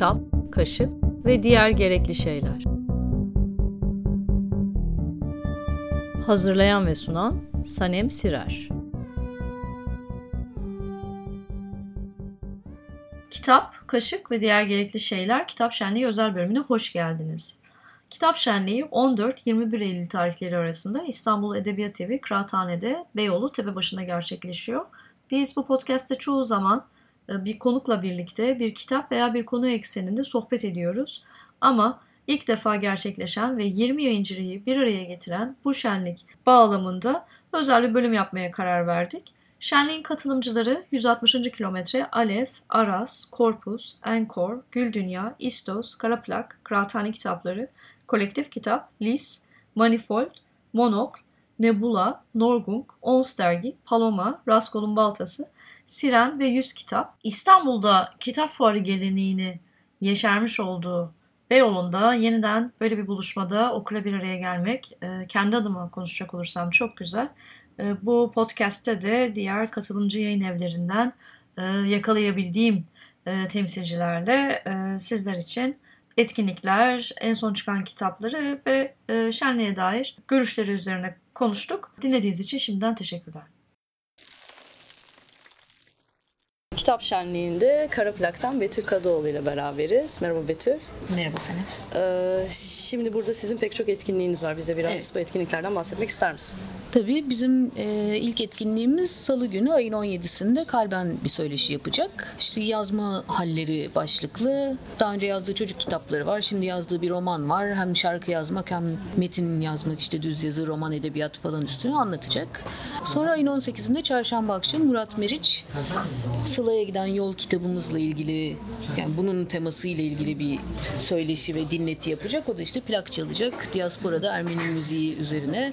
kitap, kaşık ve diğer gerekli şeyler. Hazırlayan ve sunan Sanem Sirer. Kitap, kaşık ve diğer gerekli şeyler Kitap Şenliği özel bölümüne hoş geldiniz. Kitap Şenliği 14-21 Eylül tarihleri arasında İstanbul Edebiyat Evi Kıraathane'de Beyoğlu Tepebaşı'nda gerçekleşiyor. Biz bu podcast'te çoğu zaman e, bir konukla birlikte bir kitap veya bir konu ekseninde sohbet ediyoruz. Ama ilk defa gerçekleşen ve 20 yayıncıyı bir araya getiren bu şenlik bağlamında özel bir bölüm yapmaya karar verdik. Şenliğin katılımcıları 160. kilometre Alef, Aras, Korpus, Enkor, Gül Dünya, İstos, Karaplak, Kıraathane Kitapları, Kolektif Kitap, Lis, Manifold, Monok, Nebula, Norgung, Ons Dergi, Paloma, Raskol'un Baltası, Siren ve Yüz Kitap. İstanbul'da kitap fuarı geleneğini yeşermiş olduğu Beyoğlu'nda yeniden böyle bir buluşmada okula bir araya gelmek e, kendi adıma konuşacak olursam çok güzel. E, bu podcast'te de diğer katılımcı yayın evlerinden e, yakalayabildiğim temsilcilerle sizler için etkinlikler, en son çıkan kitapları ve şenliğe dair görüşleri üzerine konuştuk. Dinlediğiniz için şimdiden teşekkürler. Kitap Şenliği'nde Kara Plak'tan Betül Kadıoğlu ile beraberiz. Merhaba Betül. Merhaba Sanem. Ee, şimdi burada sizin pek çok etkinliğiniz var. Bize biraz evet. bu etkinliklerden bahsetmek ister misin? Tabii bizim e, ilk etkinliğimiz Salı günü ayın 17'sinde Kalben bir söyleşi yapacak. İşte yazma halleri başlıklı. Daha önce yazdığı çocuk kitapları var. Şimdi yazdığı bir roman var. Hem şarkı yazmak hem metin yazmak işte düz yazı, roman edebiyatı falan üstüne anlatacak. Sonra ayın 18'inde çarşamba akşamı Murat Meriç Sıla'ya giden yol kitabımızla ilgili yani bunun teması ile ilgili bir söyleşi ve dinleti yapacak. O da işte plak çalacak. Diasporada Ermeni müziği üzerine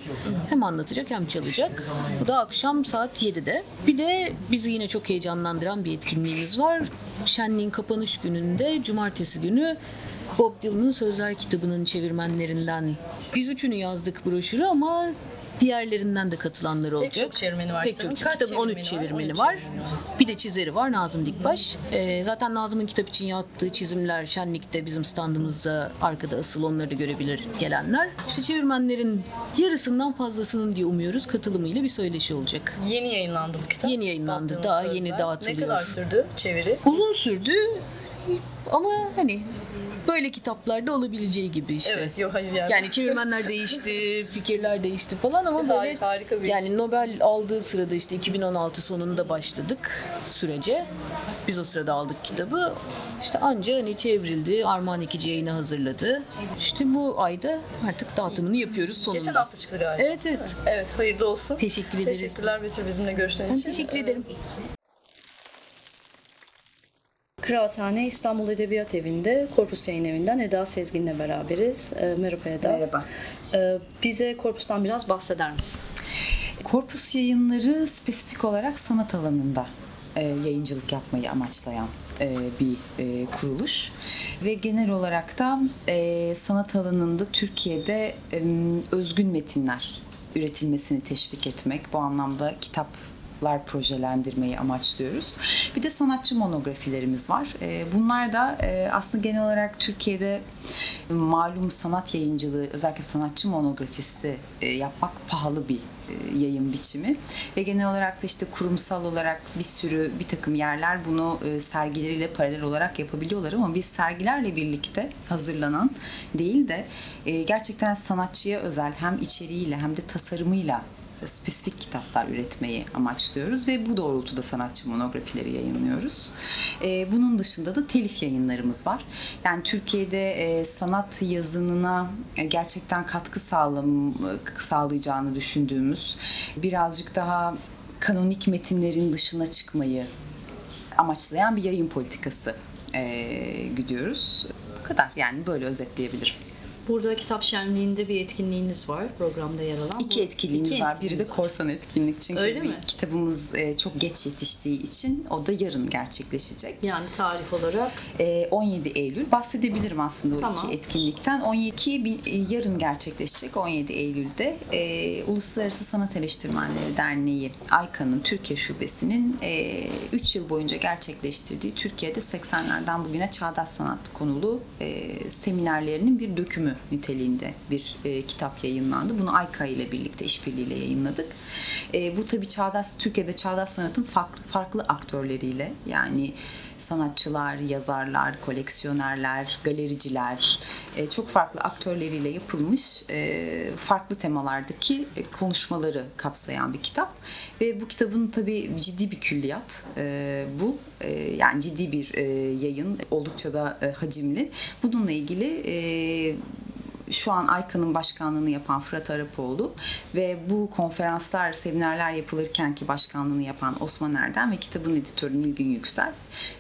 hem anlatacak hem çalacak. Bu da akşam saat 7'de. Bir de bizi yine çok heyecanlandıran bir etkinliğimiz var. Şenliğin kapanış gününde cumartesi günü Bob Dylan'ın Sözler kitabının çevirmenlerinden biz üçünü yazdık broşürü ama Diğerlerinden de katılanlar olacak. Pek çok çevirmeni var. Pek çok. Kaç kitabın 13 çevirmeni var. var. Bir de çizeri var Nazım Dikbaş. Ee, zaten Nazım'ın kitap için yaptığı çizimler Şenlik'te bizim standımızda arkada asıl onları da görebilir gelenler. İşte çevirmenlerin yarısından fazlasının diye umuyoruz katılımıyla bir söyleşi olacak. Yeni yayınlandı bu kitap. Yeni yayınlandı. Baktığınız daha sözler. yeni dağıtılıyor. Ne kadar sürdü çeviri? Uzun sürdü. Ama hani böyle kitaplarda olabileceği gibi işte. Evet, yok hayır yani. Yani çevirmenler değişti, fikirler değişti falan ama böyle harika bir yani Nobel aldığı sırada işte 2016 sonunda başladık sürece. Biz o sırada aldık kitabı. İşte anca hani çevrildi. Armağan ikinci yayını hazırladı. İşte bu ayda artık dağıtımını yapıyoruz sonunda. Geçen hafta çıktı galiba. Evet evet. Evet hayırlı olsun. Teşekkür ederiz. Teşekkürler Betül bizimle görüştüğün için. Teşekkür ederim. Kıraathane İstanbul Edebiyat Evi'nde Korpus Yayın Evi'nden Eda Sezgin'le beraberiz. E, merhaba Eda. Merhaba. E, bize Korpus'tan biraz bahseder misin? Korpus yayınları spesifik olarak sanat alanında e, yayıncılık yapmayı amaçlayan e, bir e, kuruluş ve genel olarak da e, sanat alanında Türkiye'de e, özgün metinler üretilmesini teşvik etmek bu anlamda kitap lar projelendirmeyi amaçlıyoruz. Bir de sanatçı monografilerimiz var. Ee, bunlar da e, aslında genel olarak Türkiye'de malum sanat yayıncılığı özellikle sanatçı monografisi e, yapmak pahalı bir e, yayın biçimi ve genel olarak da işte kurumsal olarak bir sürü bir takım yerler bunu sergileriyle paralel olarak yapabiliyorlar ama biz sergilerle birlikte hazırlanan değil de gerçekten sanatçıya özel hem içeriğiyle hem de tasarımıyla spesifik kitaplar üretmeyi amaçlıyoruz ve bu doğrultuda sanatçı monografileri yayınlıyoruz. E, bunun dışında da telif yayınlarımız var. Yani Türkiye'de e, sanat yazınına e, gerçekten katkı sağlam, sağlayacağını düşündüğümüz birazcık daha kanonik metinlerin dışına çıkmayı amaçlayan bir yayın politikası e, gidiyoruz. Bu kadar yani böyle özetleyebilirim. Burada kitap şenliğinde bir etkinliğiniz var programda yer alan. İki etkinliğimiz iki var. Biri de korsan etkinlik. Çünkü Öyle mi? kitabımız e, çok geç yetiştiği için o da yarın gerçekleşecek. Yani tarih olarak E, 17 Eylül bahsedebilirim aslında o Tamam. iki etkinlikten. 17 bir- e, yarın gerçekleşecek 17 Eylül'de e, Uluslararası Sanat Eleştirmenleri Derneği AYKA'nın Türkiye Şubesi'nin 3 yıl boyunca gerçekleştirdiği Türkiye'de 80'lerden bugüne çağdaş sanat konulu e, seminerlerinin bir dökümü niteliğinde bir e, kitap yayınlandı. Bunu AYKA ile birlikte işbirliğiyle yayınladık. E, bu tabii çağdaş Türkiye'de çağdaş sanatın farklı, farklı aktörleriyle yani sanatçılar, yazarlar, koleksiyonerler, galericiler, e, çok farklı aktörleriyle yapılmış e, farklı temalardaki e, konuşmaları kapsayan bir kitap. Ve bu kitabın tabii ciddi bir külliyat e, bu. E, yani ciddi bir e, yayın, oldukça da e, hacimli. Bununla ilgili e, şu an AYKA'nın başkanlığını yapan Fırat Arapoğlu ve bu konferanslar, seminerler yapılırken ki başkanlığını yapan Osman Erdem ve kitabın editörü Nilgün Yüksel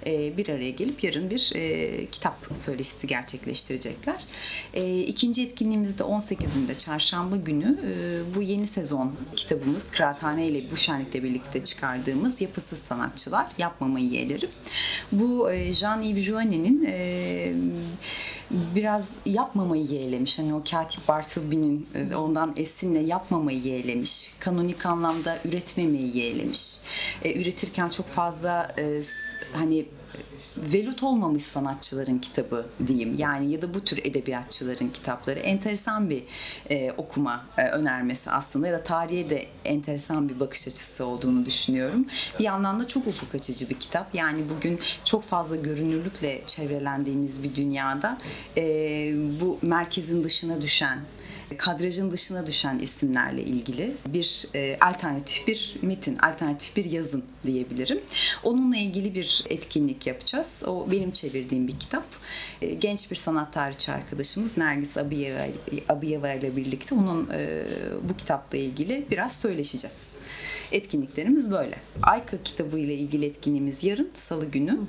e, bir araya gelip yarın bir e, kitap söyleşisi gerçekleştirecekler. E, ikinci etkinliğimizde 18'inde çarşamba günü e, bu yeni sezon kitabımız Kıraathane ile bu şenlikle birlikte çıkardığımız Yapısız Sanatçılar, Yapmama Yiyeleri. Bu e, Jean-Yves Jouanet'in e, biraz yapmamayı yeğlemiş. Hani o katip Bartleby'nin e, ondan esinle yapmamayı yeğlemiş. Kanonik anlamda üretmemeyi yeğlemiş. E, üretirken çok fazla e, hani velut olmamış sanatçıların kitabı diyeyim. Yani ya da bu tür edebiyatçıların kitapları enteresan bir e, okuma e, önermesi aslında ya da tarihe de enteresan bir bakış açısı olduğunu düşünüyorum. Bir yandan da çok ufuk açıcı bir kitap. Yani bugün çok fazla görünürlükle çevrelendiğimiz bir dünyada e, bu merkezin dışına düşen kadrajın dışına düşen isimlerle ilgili bir e, alternatif bir metin, alternatif bir yazın diyebilirim. Onunla ilgili bir etkinlik yapacağız. O benim çevirdiğim bir kitap. E, genç bir sanat tarihçi arkadaşımız Nergis Abiyeva, Abiyeva ile birlikte onun e, bu kitapla ilgili biraz söyleşeceğiz. Etkinliklerimiz böyle. Ayka kitabı ile ilgili etkinliğimiz yarın Salı günü.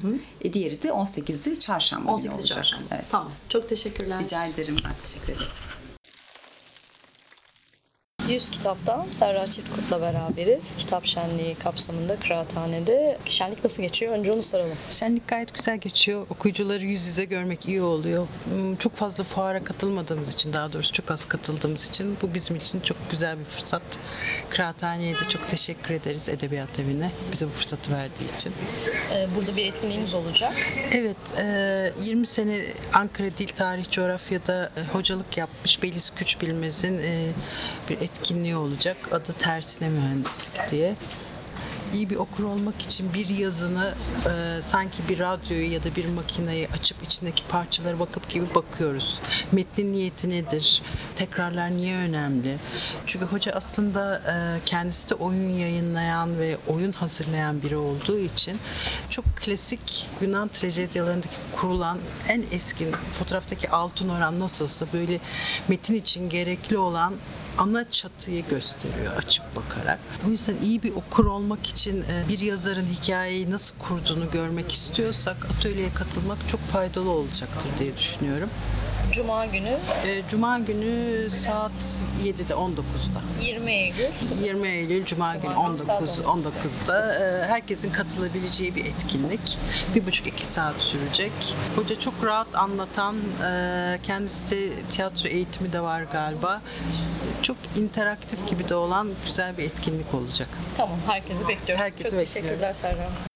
E, diğeri de 18'i çarşamba günü 18 olacak. çarşamba. Evet. Tamam. Çok teşekkürler. Rica ederim. Ben teşekkür ederim. 100 kitaptan Serra Çiftkurt'la beraberiz. Kitap şenliği kapsamında Kıraathane'de. Şenlik nasıl geçiyor? Önce onu soralım. Şenlik gayet güzel geçiyor. Okuyucuları yüz yüze görmek iyi oluyor. Hmm, Çok fazla fuara katılmadığımız için, daha doğrusu çok az katıldığımız için bu bizim için çok güzel bir fırsat. Kıraathane'ye de çok teşekkür ederiz Edebiyat Evi'ne bize bu fırsatı verdiği için. Ee, Burada bir etkinliğiniz olacak. Evet, e, 20 sene Ankara Dil Tarih Coğrafya'da e, hocalık yapmış Beliz Küçbilmez'in e, bir etkinliği olacak. Adı Tersine Mühendislik diye. İyi bir okur olmak için bir yazını e, sanki bir radyoyu ya da bir makineyi açıp içindeki parçalara bakıp gibi bakıyoruz. Metnin niyeti nedir? Tekrarlar niye önemli? Çünkü hoca aslında e, kendisi de oyun yayınlayan ve oyun hazırlayan biri olduğu için çok klasik Yunan trajedyalarındaki kurulan en eski fotoğraftaki altın oran nasılsa böyle metin için gerekli olan ana çatıyı gösteriyor açıp bakarak. O yüzden iyi bir okur olmak için e, bir yazarın hikayeyi nasıl kurduğunu görmek istiyorsak atölyeye katılmak çok faydalı olacaktır diye düşünüyorum. Cuma günü E, Cuma günü saat 7'de 19'da. 20 Eylül. 20 Eylül Cuma Cuma günü saat 19 19'da e, herkesin katılabileceği bir etkinlik. Bir buçuk iki saat sürecek. Hoca çok rahat anlatan, e, kendisi de tiyatro eğitimi de var galiba. Çok interaktif gibi de olan güzel bir etkinlik olacak. Tamam, herkesi bekliyoruz. Herkesi Çok teşekkürler bekliyoruz. Serra.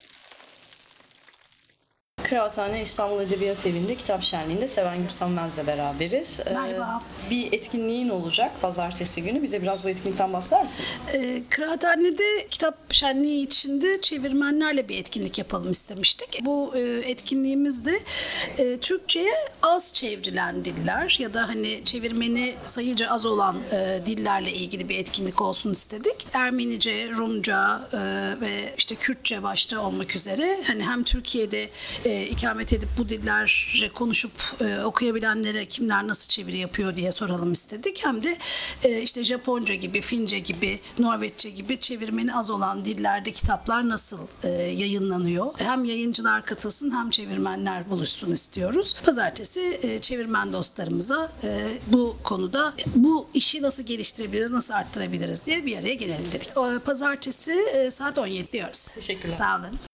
Kıraathane İstanbul Edebiyat Evi'nde kitap şenliğinde Seven Gülsanmez'le beraberiz. Ee, Merhaba. bir etkinliğin olacak pazartesi günü. Bize biraz bu etkinlikten bahseder misin? Ee, Kıraathane'de kitap şenliği içinde çevirmenlerle bir etkinlik yapalım istemiştik. Bu e, etkinliğimizde e, Türkçe'ye az çevrilen diller ya da hani çevirmeni sayıca az olan e, dillerle ilgili bir etkinlik olsun istedik. Ermenice, Rumca e, ve işte Kürtçe başta olmak üzere hani hem Türkiye'de e, e, ikamet edip bu dillerce konuşup e, okuyabilenlere kimler nasıl çeviri yapıyor diye soralım istedik. Hem de e, işte Japonca gibi, Fince gibi, Norveççe gibi çevirmeni az olan dillerde kitaplar nasıl e, yayınlanıyor? Hem yayıncılar katılsın hem çevirmenler buluşsun istiyoruz. Pazartesi e, çevirmen dostlarımıza e, bu konuda bu işi nasıl geliştirebiliriz, nasıl arttırabiliriz diye bir araya gelelim dedik. Pazartesi e, saat 17 diyoruz. Teşekkürler. Sağ olun.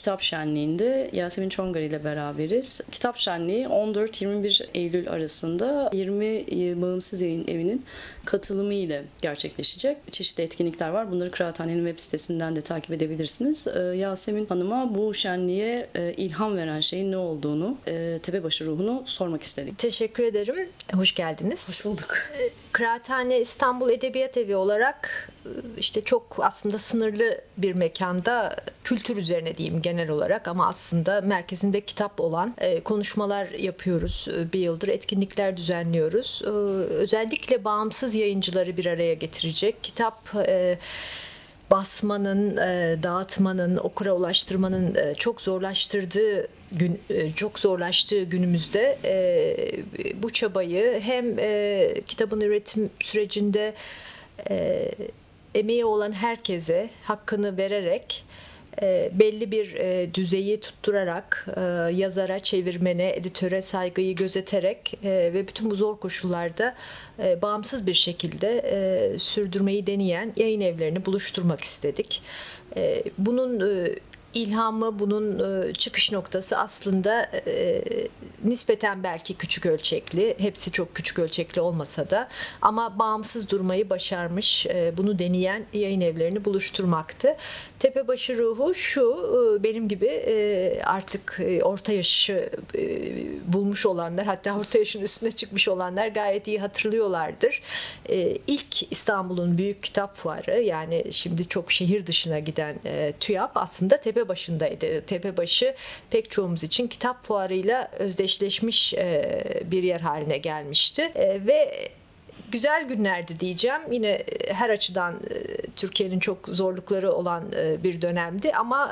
Kitap Şenliği'nde Yasemin Çongar ile beraberiz. Kitap Şenliği 14-21 Eylül arasında 20 Bağımsız Yayın Evi'nin katılımı ile gerçekleşecek. Çeşitli etkinlikler var. Bunları Kıraathane'nin web sitesinden de takip edebilirsiniz. Ee, Yasemin Hanım'a bu şenliğe e, ilham veren şeyin ne olduğunu, e, tepebaşı ruhunu sormak istedik. Teşekkür ederim. Hoş geldiniz. Hoş bulduk. Kıraathane İstanbul Edebiyat Evi olarak işte çok aslında sınırlı bir mekanda kültür üzerine diyeyim genel olarak ama aslında merkezinde kitap olan e, konuşmalar yapıyoruz. E, Bir yıldır etkinlikler düzenliyoruz. E, Özellikle bağımsız yayıncıları bir araya getirecek kitap basmanın, dağıtmanın, okura ulaştırmanın çok zorlaştırdığı gün çok zorlaştığı günümüzde bu çabayı hem kitabın üretim sürecinde emeği olan herkese hakkını vererek e, belli bir e, düzeyi tutturarak e, yazara, çevirmene, editöre saygıyı gözeterek ve bütün bu zor koşullarda bağımsız bir şekilde sürdürmeyi deneyen yayın evlerini buluşturmak istedik. Bunun ilhamı, bunun e, çıkış noktası aslında e, nispeten belki küçük ölçekli, hepsi çok küçük ölçekli olmasa da ama bağımsız durmayı başarmış, e, bunu deneyen yayın evlerini buluşturmaktı. Tepebaşı ruhu şu, benim gibi artık orta yaşı bulmuş olanlar, hatta orta yaşın üstüne çıkmış olanlar gayet iyi hatırlıyorlardır. E, ilk İstanbul'un büyük kitap fuarı, yani şimdi çok şehir dışına giden TÜYAP aslında Tepebaşı'ndaydı. Tepebaşı pek çoğumuz için kitap fuarıyla özdeşleşmiş e, bir yer haline gelmişti. E, ve güzel günlerdi diyeceğim. Yine e, her açıdan e, Türkiye'nin çok zorlukları olan e, bir dönemdi ama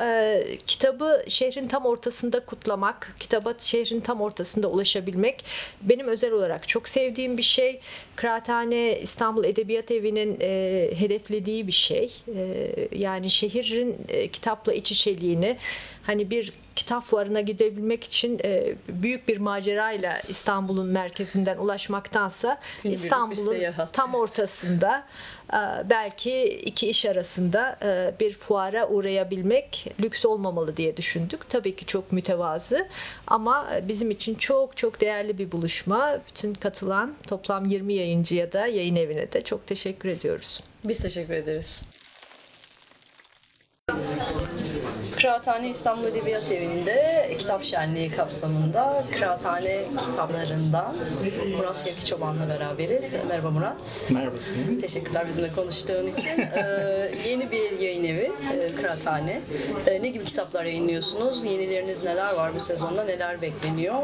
kitabı şehrin tam ortasında kutlamak, kitaba şehrin tam ortasında ulaşabilmek benim özel olarak çok sevdiğim bir şey. Kıraathane İstanbul Edebiyat Evi'nin hedeflediği bir şey. Yani şehrin kitapla iç içeliğini hani bir kitap fuarına gidebilmek için büyük bir macerayla İstanbul'un merkezinden ulaşmaktansa bir İstanbul'un seyahat. tam ortasında e, belki iki iş arasında e, bir fuara uğrayabilmek lüks olmamalı diye düşündük. Tabii ki çok mütevazı ama bizim için çok çok değerli bir buluşma. Bütün katılan toplam 20 yayıncıya da yayın evine de çok teşekkür ediyoruz. Biz teşekkür ederiz. Kıraathane İstanbul Edebiyat Evi'nde kitap şenliği kapsamında Kıraathane kitaplarından Murat Şevki Çoban'la beraberiz. Merhaba Murat. Merhaba. Teşekkürler bizimle konuştuğun için. Ee, yeni bir yayın evi e, Kıraathane. Ee, ne gibi kitaplar yayınlıyorsunuz? Yenileriniz neler var bu sezonda? Neler bekleniyor?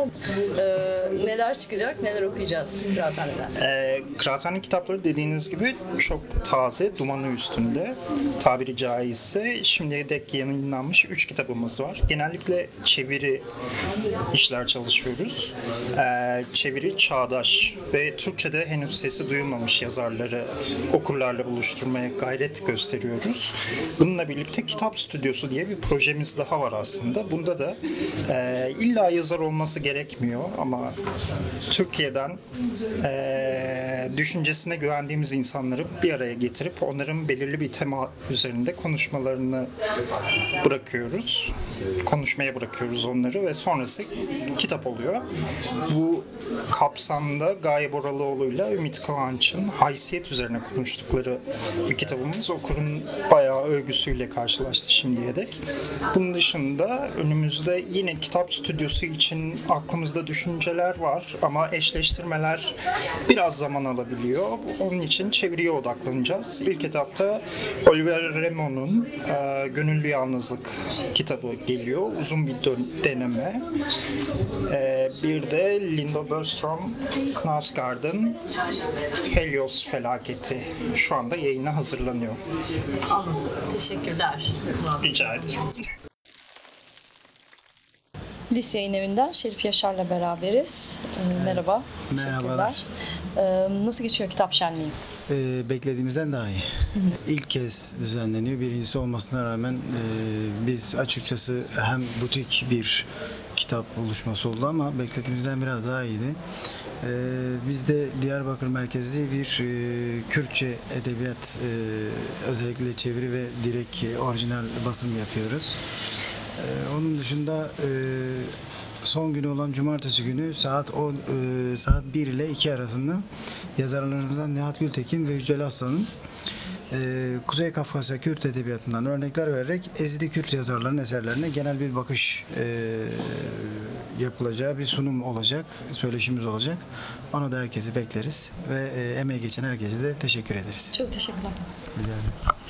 Ee, neler çıkacak? Neler okuyacağız Kıraathane'den? Ee, Kıraathane kitapları dediğiniz gibi çok taze, dumanı üstünde. Tabiri caizse şimdiye dek yayınlanmış 3 kitabımız var. Genellikle çeviri işler çalışıyoruz. Ee, çeviri çağdaş ve Türkçe'de henüz sesi duyulmamış yazarları okurlarla buluşturmaya gayret gösteriyoruz. Bununla birlikte Kitap Stüdyosu diye bir projemiz daha var aslında. Bunda da e, illa yazar olması gerekmiyor ama Türkiye'den e, düşüncesine güvendiğimiz insanları bir araya getirip onların belirli bir tema üzerinde konuşmalarını bırakıyoruz. Konuşmaya bırakıyoruz onları ve sonrası kitap oluyor. Bu kapsamda Gaye Boralıoğlu'yla Ümit Kıvanç'ın haysiyet üzerine konuştukları bir kitabımız okurun bayağı övgüsüyle karşılaştı şimdiye dek. Bunun dışında önümüzde yine kitap stüdyosu için aklımızda düşünceler var ama eşleştirmeler biraz zaman alabiliyor. Onun için çeviriye odaklanacağız. İlk etapta Oliver Remo'nun e, Gönüllü Yalnızlık kitabı geliyor. Uzun bir deneme. E, bir de Linda Bostrom Knausgaard'ın Helios Felaketi şu anda yayına hazırlanıyor. Anladım. Teşekkürler. Rica ederim. Lis Yayın Evi'nden Şerif Yaşar'la beraberiz. Ee, Merhaba. Merhabalar. Ee, Nasıl geçiyor kitap şenliği? Ee, beklediğimizden daha iyi. İlk kez düzenleniyor. Birincisi olmasına rağmen e, biz açıkçası hem butik bir kitap buluşması oldu ama beklediğimizden biraz daha iyiydi. Ee, biz de Diyarbakır merkezli bir e, Kürtçe edebiyat e, özellikle çeviri ve direkt e, orijinal basım yapıyoruz. Ee, onun dışında e, son günü olan cumartesi günü saat 10 e, saat 1 ile 2 arasında yazarlarımızdan Nihat Gültekin ve Yücel Aslan'ın e, Kuzey Kafkasya Kürt Edebiyatı'ndan örnekler vererek Ezidi Kürt yazarların eserlerine genel bir bakış e, yapılacağı bir sunum olacak, söyleşimiz olacak. Ona da herkesi bekleriz ve e, emeği geçen herkese de teşekkür ederiz. Çok teşekkürler. Rica ederim.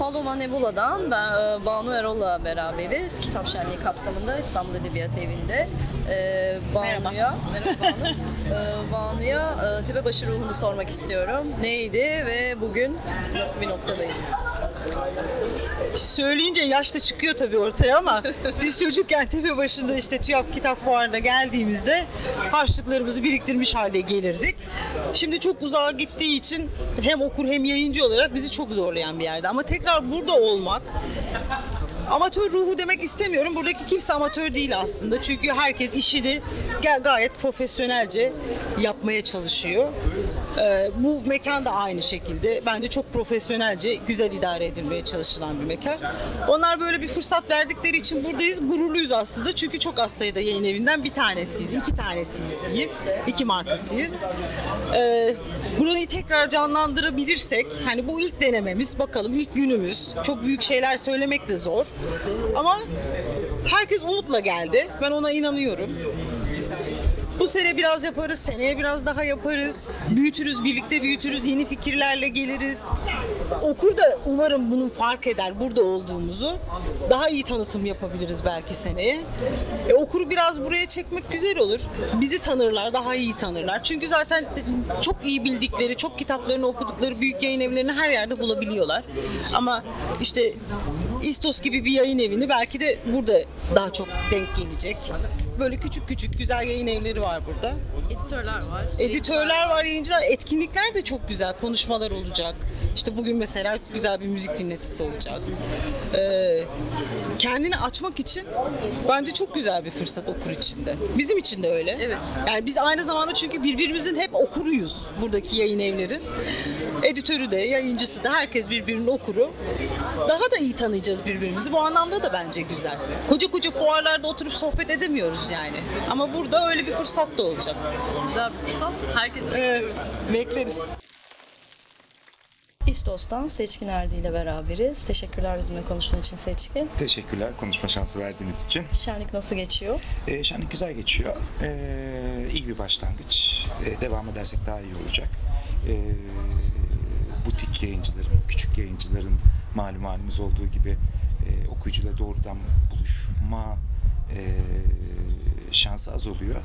Paloma Nebula'dan ben e, Banu Erol'la beraberiz. Kitap şenliği kapsamında İstanbul Edebiyat Evi'nde. Ee, Banu'ya, merhaba Banu. Ee, Banu'ya e, Tepebaşı ruhunu sormak istiyorum. Neydi ve bugün nasıl bir noktadayız? Söyleyince yaşta çıkıyor tabii ortaya ama biz çocukken tepe başında işte TÜYAP kitap fuarına geldiğimizde harçlıklarımızı biriktirmiş halde gelirdik. Şimdi çok uzağa gittiği için hem okur hem yayıncı olarak bizi çok zorlayan bir yerde. Ama tekrar burada olmak Amatör ruhu demek istemiyorum. Buradaki kimse amatör değil aslında. Çünkü herkes işini ga- gayet profesyonelce yapmaya çalışıyor. Ee, bu mekan da aynı şekilde. Bence çok profesyonelce, güzel idare edilmeye çalışılan bir mekan. Onlar böyle bir fırsat verdikleri için buradayız. Gururluyuz aslında. Çünkü çok az sayıda yayın evinden bir tanesiyiz, iki tanesiyiz diyeyim. İki markasıyız. Ee, burayı tekrar canlandırabilirsek, hani bu ilk denememiz, bakalım ilk günümüz. Çok büyük şeyler söylemek de zor. Ama herkes umutla geldi. Ben ona inanıyorum. Bu sene biraz yaparız, seneye biraz daha yaparız. Büyütürüz, birlikte büyütürüz, yeni fikirlerle geliriz. Okur da umarım bunun fark eder burada olduğumuzu. Daha iyi tanıtım yapabiliriz belki seneye. E, okuru biraz buraya çekmek güzel olur. Bizi tanırlar, daha iyi tanırlar. Çünkü zaten çok iyi bildikleri, çok kitaplarını okudukları büyük yayın evlerini her yerde bulabiliyorlar. Ama işte İstos gibi bir yayın evini belki de burada daha çok denk gelecek. Böyle küçük küçük güzel yayın evleri var burada. Editörler var. Editörler var, yayıncılar. Etkinlikler de çok güzel. Konuşmalar olacak. İşte bugün mesela güzel bir müzik dinletisi olacak. Ee, kendini açmak için bence çok güzel bir fırsat okur için de. Bizim için de öyle. Evet. Yani biz aynı zamanda çünkü birbirimizin hep okuruyuz buradaki yayın evlerin. Editörü de, yayıncısı da herkes birbirinin okuru. Daha da iyi tanıyacağız birbirimizi. Bu anlamda da bence güzel. Koca koca fuarlarda oturup sohbet edemiyoruz yani. Ama burada öyle bir fırsat da olacak. Güzel bir fırsat. Herkesi Evet, bekleriz. İstos'tan Seçkin Erdi ile beraberiz. Teşekkürler bizimle konuştuğun için Seçkin. Teşekkürler konuşma şansı verdiğiniz için. Şenlik nasıl geçiyor? Ee, şenlik güzel geçiyor. Ee, iyi bir başlangıç. Ee, devam edersek daha iyi olacak. Ee, butik yayıncıların, küçük yayıncıların malum halimiz olduğu gibi e, okuyucuyla doğrudan buluşma e, şansı az oluyor.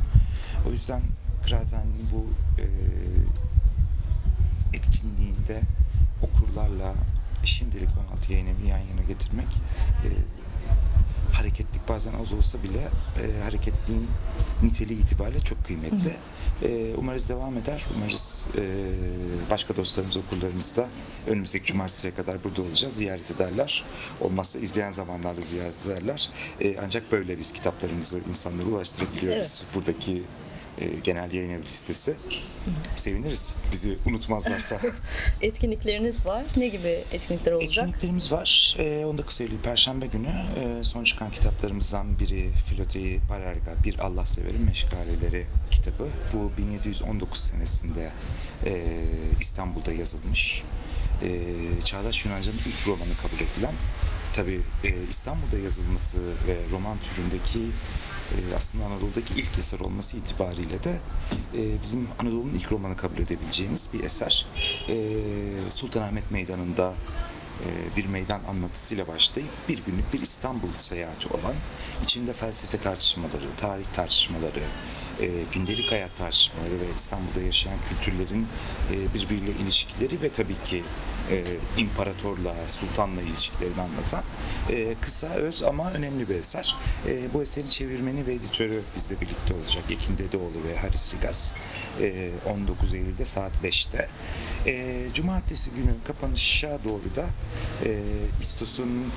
O yüzden Kıraathane'nin bu e, etkinliğinde okurlarla şimdilik 16 yayını yan yana getirmek e, hareketlik bazen az olsa bile e, hareketliğin niteliği itibariyle çok kıymetli. E, umarız devam eder. Umarız e, başka dostlarımız, okurlarımız da önümüzdeki cumartesiye kadar burada olacağız. Ziyaret ederler. Olmazsa izleyen zamanlarda ziyaret ederler. E, ancak böyle biz kitaplarımızı insanlara ulaştırabiliyoruz. Buradaki e, genel yayın evi listesi. Seviniriz bizi unutmazlarsa. Etkinlikleriniz var. Ne gibi etkinlikler olacak? Etkinliklerimiz var. Ee, 19 Eylül Perşembe günü e, son çıkan kitaplarımızdan biri Filotei Parerga Bir Allah Severin Meşgaleleri kitabı. Bu 1719 senesinde e, İstanbul'da yazılmış. E, Çağdaş Yunanca'nın ilk romanı kabul edilen. Tabi İstanbul'da yazılması ve roman türündeki e, aslında Anadolu'daki ilk eser olması itibariyle de e, bizim Anadolu'nun ilk romanı kabul edebileceğimiz bir eser. E, Sultanahmet Meydanı'nda e, bir meydan anlatısıyla başlayıp bir günlük bir İstanbul seyahati olan, içinde felsefe tartışmaları, tarih tartışmaları, e, gündelik hayat tartışmaları ve İstanbul'da yaşayan kültürlerin birbiriyle ilişkileri ve tabii ki e, imparatorla, sultanla ilişkilerini anlatan e, kısa, öz ama önemli bir eser. E, bu eserin çevirmeni ve editörü bizle birlikte olacak. Ekin Dedeoğlu ve Haris Rigas. E, 19 Eylül'de saat 5'te. E, Cumartesi günü kapanışa doğru da e, İstos'un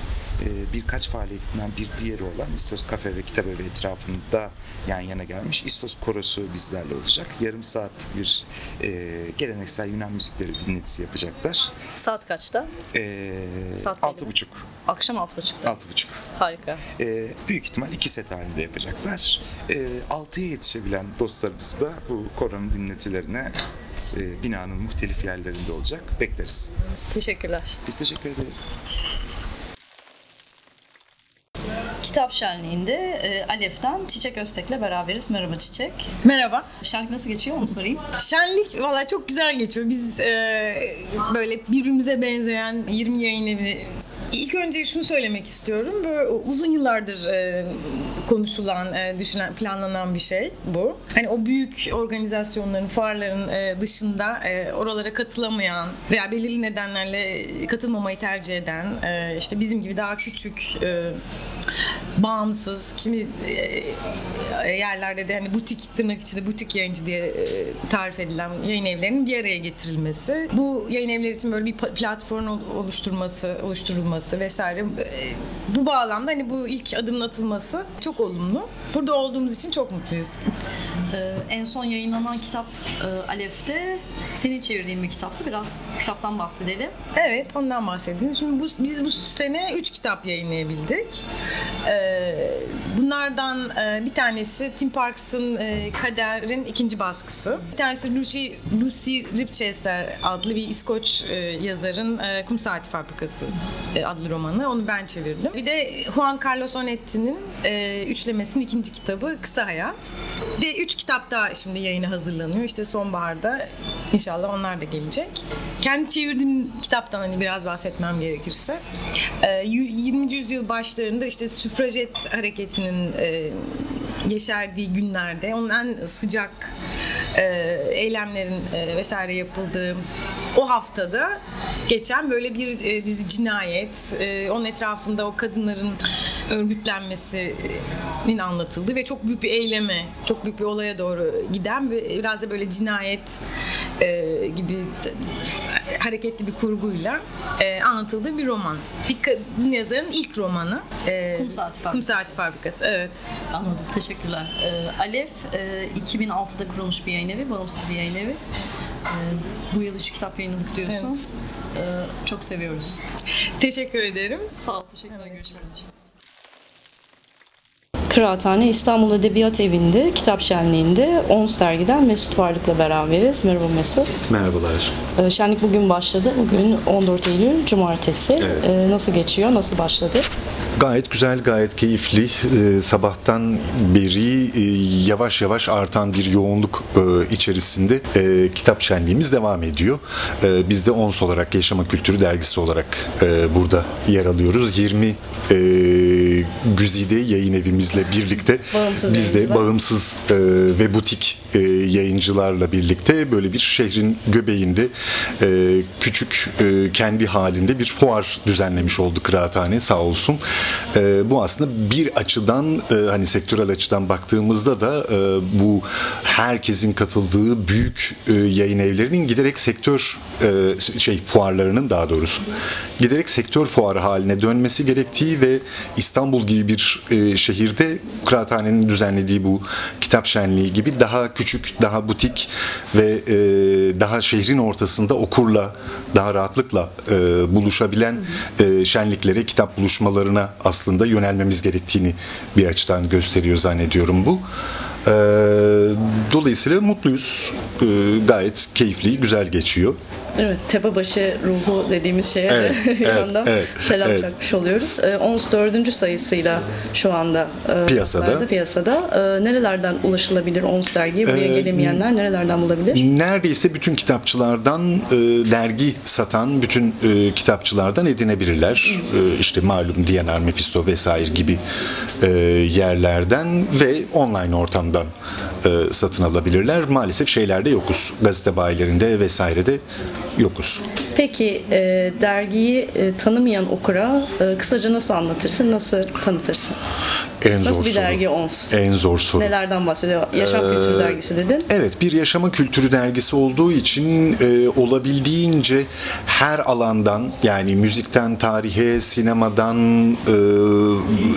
e, birkaç faaliyetinden bir diğeri olan İstos Kafe ve Kitap Evi etrafında yan yana gelmiş İstos Korosu bizlerle olacak. Yarım saat bir e, geleneksel Yunan müzikleri dinletisi yapacaklar. Saat kaçta? E, Saat altı buçuk. Akşam 6.30'da. Altı buçuk. Harika. E, büyük ihtimal iki set halinde yapacaklar. E, altıya yetişebilen dostlarımız da bu koronun dinletilerine e, binanın muhtelif yerlerinde olacak. Bekleriz. Teşekkürler. Biz teşekkür ederiz. Kitap Şenliği'nde e, Alef'ten Çiçek Öztek'le beraberiz. Merhaba Çiçek. Merhaba. Şenlik nasıl geçiyor onu sorayım. Şenlik valla çok güzel geçiyor. Biz e, böyle birbirimize benzeyen 20 yayın evi İlk önce şunu söylemek istiyorum. Böyle uzun yıllardır e, konuşulan, e, düşünen, planlanan bir şey bu. Hani o büyük organizasyonların, fuarların e, dışında e, oralara katılamayan veya belirli nedenlerle katılmamayı tercih eden, e, işte bizim gibi daha küçük, e, bağımsız, kimi e, yerlerde de hani butik tırnak içinde butik yayıncı diye e, tarif edilen yayın evlerinin bir araya getirilmesi. Bu yayın evleri için böyle bir platform ol- oluşturması, oluşturulması vesaire. E, Bu bağlamda hani bu ilk adımın atılması çok olumlu. Burada olduğumuz için çok mutluyuz. Ee, en son yayınlanan kitap e, Alef'te senin çevirdiğin bir kitaptı. Biraz kitaptan bahsedelim. Evet, ondan bahsedin. Şimdi bu, biz bu sene 3 kitap yayınlayabildik. Ee, bunlardan e, bir tanesi Tim Parks'ın e, Kader'in ikinci baskısı. Bir tanesi Lucy, Lucy Ripchester adlı bir İskoç e, yazarın Kum Saati Fabrikası adlı romanı. Onu ben çevirdim. Bir de Juan Carlos Onetti'nin üçlemesinin ikinci kitabı Kısa Hayat. Ve üç kitap daha şimdi yayına hazırlanıyor. İşte sonbaharda inşallah onlar da gelecek. Kendi çevirdiğim kitaptan hani biraz bahsetmem gerekirse. e, 20. yüzyıl başlarında işte süfrajet hareketinin e, yeşerdiği günlerde onun en sıcak e, eylemlerin e, vesaire yapıldığı o haftada geçen böyle bir e, dizi cinayet, e, onun etrafında o kadınların örgütlenmesinin anlatıldığı ve çok büyük bir eyleme, çok büyük bir olaya doğru giden biraz da böyle cinayet e, gibi hareketli bir kurguyla e, anlatıldığı bir roman. Bir yazarın ilk romanı. E, Kum Saati Fabrikası. Kum Saati Fabrikası, evet. Anladım. Teşekkürler. Ee, Alef e, 2006'da kurulmuş bir yayın evi. Bağımsız bir yayın evi. Ee, bu yıl üç kitap yayınladık diyorsun. Ee, çok seviyoruz. Teşekkür ederim. Sağ ol. Teşekkürler. Görüşmek üzere. Kıraathane İstanbul Edebiyat Evi'nde kitap şenliğinde ONS dergiden Mesut Varlık'la beraberiz. Merhaba Mesut. Merhabalar. Ee, Şenlik bugün başladı. Bugün 14 Eylül Cumartesi. Evet. Ee, Nasıl geçiyor? Nasıl başladı? Gayet güzel, gayet keyifli. Ee, sabahtan beri e, yavaş yavaş artan bir yoğunluk e, içerisinde e, kitap şenliğimiz devam ediyor. E, biz de ONS olarak, Yaşama Kültürü Dergisi olarak e, burada yer alıyoruz. 20 e, güzide yayın evimizle birlikte Bağımsız biz de bağımsız e, ve butik e, yayıncılarla birlikte böyle bir şehrin göbeğinde e, küçük e, kendi halinde bir fuar düzenlemiş oldu kıraathane sağ olsun. E, bu aslında bir açıdan e, hani sektörel açıdan baktığımızda da e, bu herkesin katıldığı büyük e, yayın evlerinin giderek sektör e, şey fuarlarının daha doğrusu giderek sektör fuarı haline dönmesi gerektiği ve İstanbul gibi bir e, şehirde kıraathanenin düzenlediği bu kitap şenliği gibi daha küçük, daha butik ve e, daha şehrin ortasında okurla daha rahatlıkla e, buluşabilen e, şenliklere, kitap buluşmalarına aslında yönelmemiz gerektiğini bir açıdan gösteriyor zannediyorum bu. E, dolayısıyla mutluyuz. E, gayet keyifli, güzel geçiyor. Evet, Tepebaşı ruhu dediğimiz şeye Evet, evet, yandan evet, selam evet. çakmış oluyoruz. Ee, Ons dördüncü sayısıyla şu anda e, Piyasada. piyasada. Ee, nerelerden ulaşılabilir Ons dergiye? Buraya Ee, gelemeyenler nerelerden bulabilir? Neredeyse bütün kitapçılardan e, dergi satan bütün e, kitapçılardan edinebilirler. E, işte malum DNR, Mephisto vesaire gibi e, yerlerden ve online ortamdan e, satın alabilirler. Maalesef şeylerde yokuz. Gazete bayilerinde vesairede yokuz. Peki e, dergiyi e, tanımayan okura e, kısaca nasıl anlatırsın, nasıl tanıtırsın? En Nasıl zor bir soru. dergi Ons? En zor soru. Nelerden bahsediyor? Yaşam Ee, Kültürü Dergisi dedin. Evet bir yaşama kültürü dergisi olduğu için e, olabildiğince her alandan yani müzikten tarihe, sinemadan e,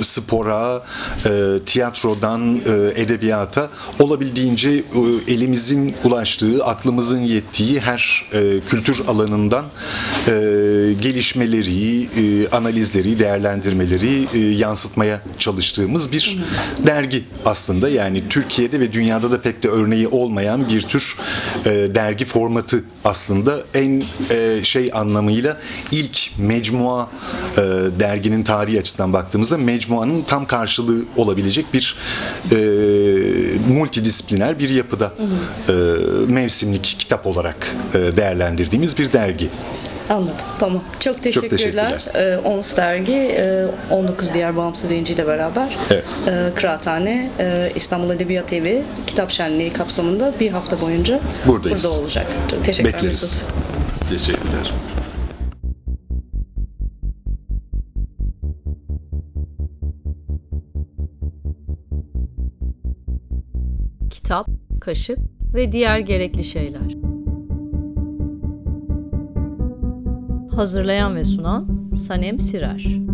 spora, e, tiyatrodan e, edebiyata olabildiğince e, elimizin ulaştığı, aklımızın yettiği her e, kültür alanından e, gelişmeleri, e, analizleri, değerlendirmeleri e, yansıtmaya çalıştığımız bir dergi aslında. Yani Türkiye'de ve dünyada da pek de örneği olmayan bir tür e, dergi formatı aslında en e, şey anlamıyla ilk mecmua e, derginin tarihi açısından baktığımızda mecmuanın tam karşılığı olabilecek bir e, multidisipliner bir yapıda e, mevsimlik kitap olarak e, değerlendirdiğimiz bir dergi. Anladım. Tamam. Çok teşekkürler. teşekkürler. Ee, Ons Dergi e, 19 diğer bağımsız yayıncıyla beraber Evet. e, Kıraathane e, İstanbul Edebiyat Evi Kitap Şenliği kapsamında bir hafta boyunca Buradayız. burada olacak. Çok teşekkürler Bekleriz. Mesut. Teşekkürler. kitap, kaşık ve diğer gerekli şeyler. Hazırlayan ve sunan Sanem Sirer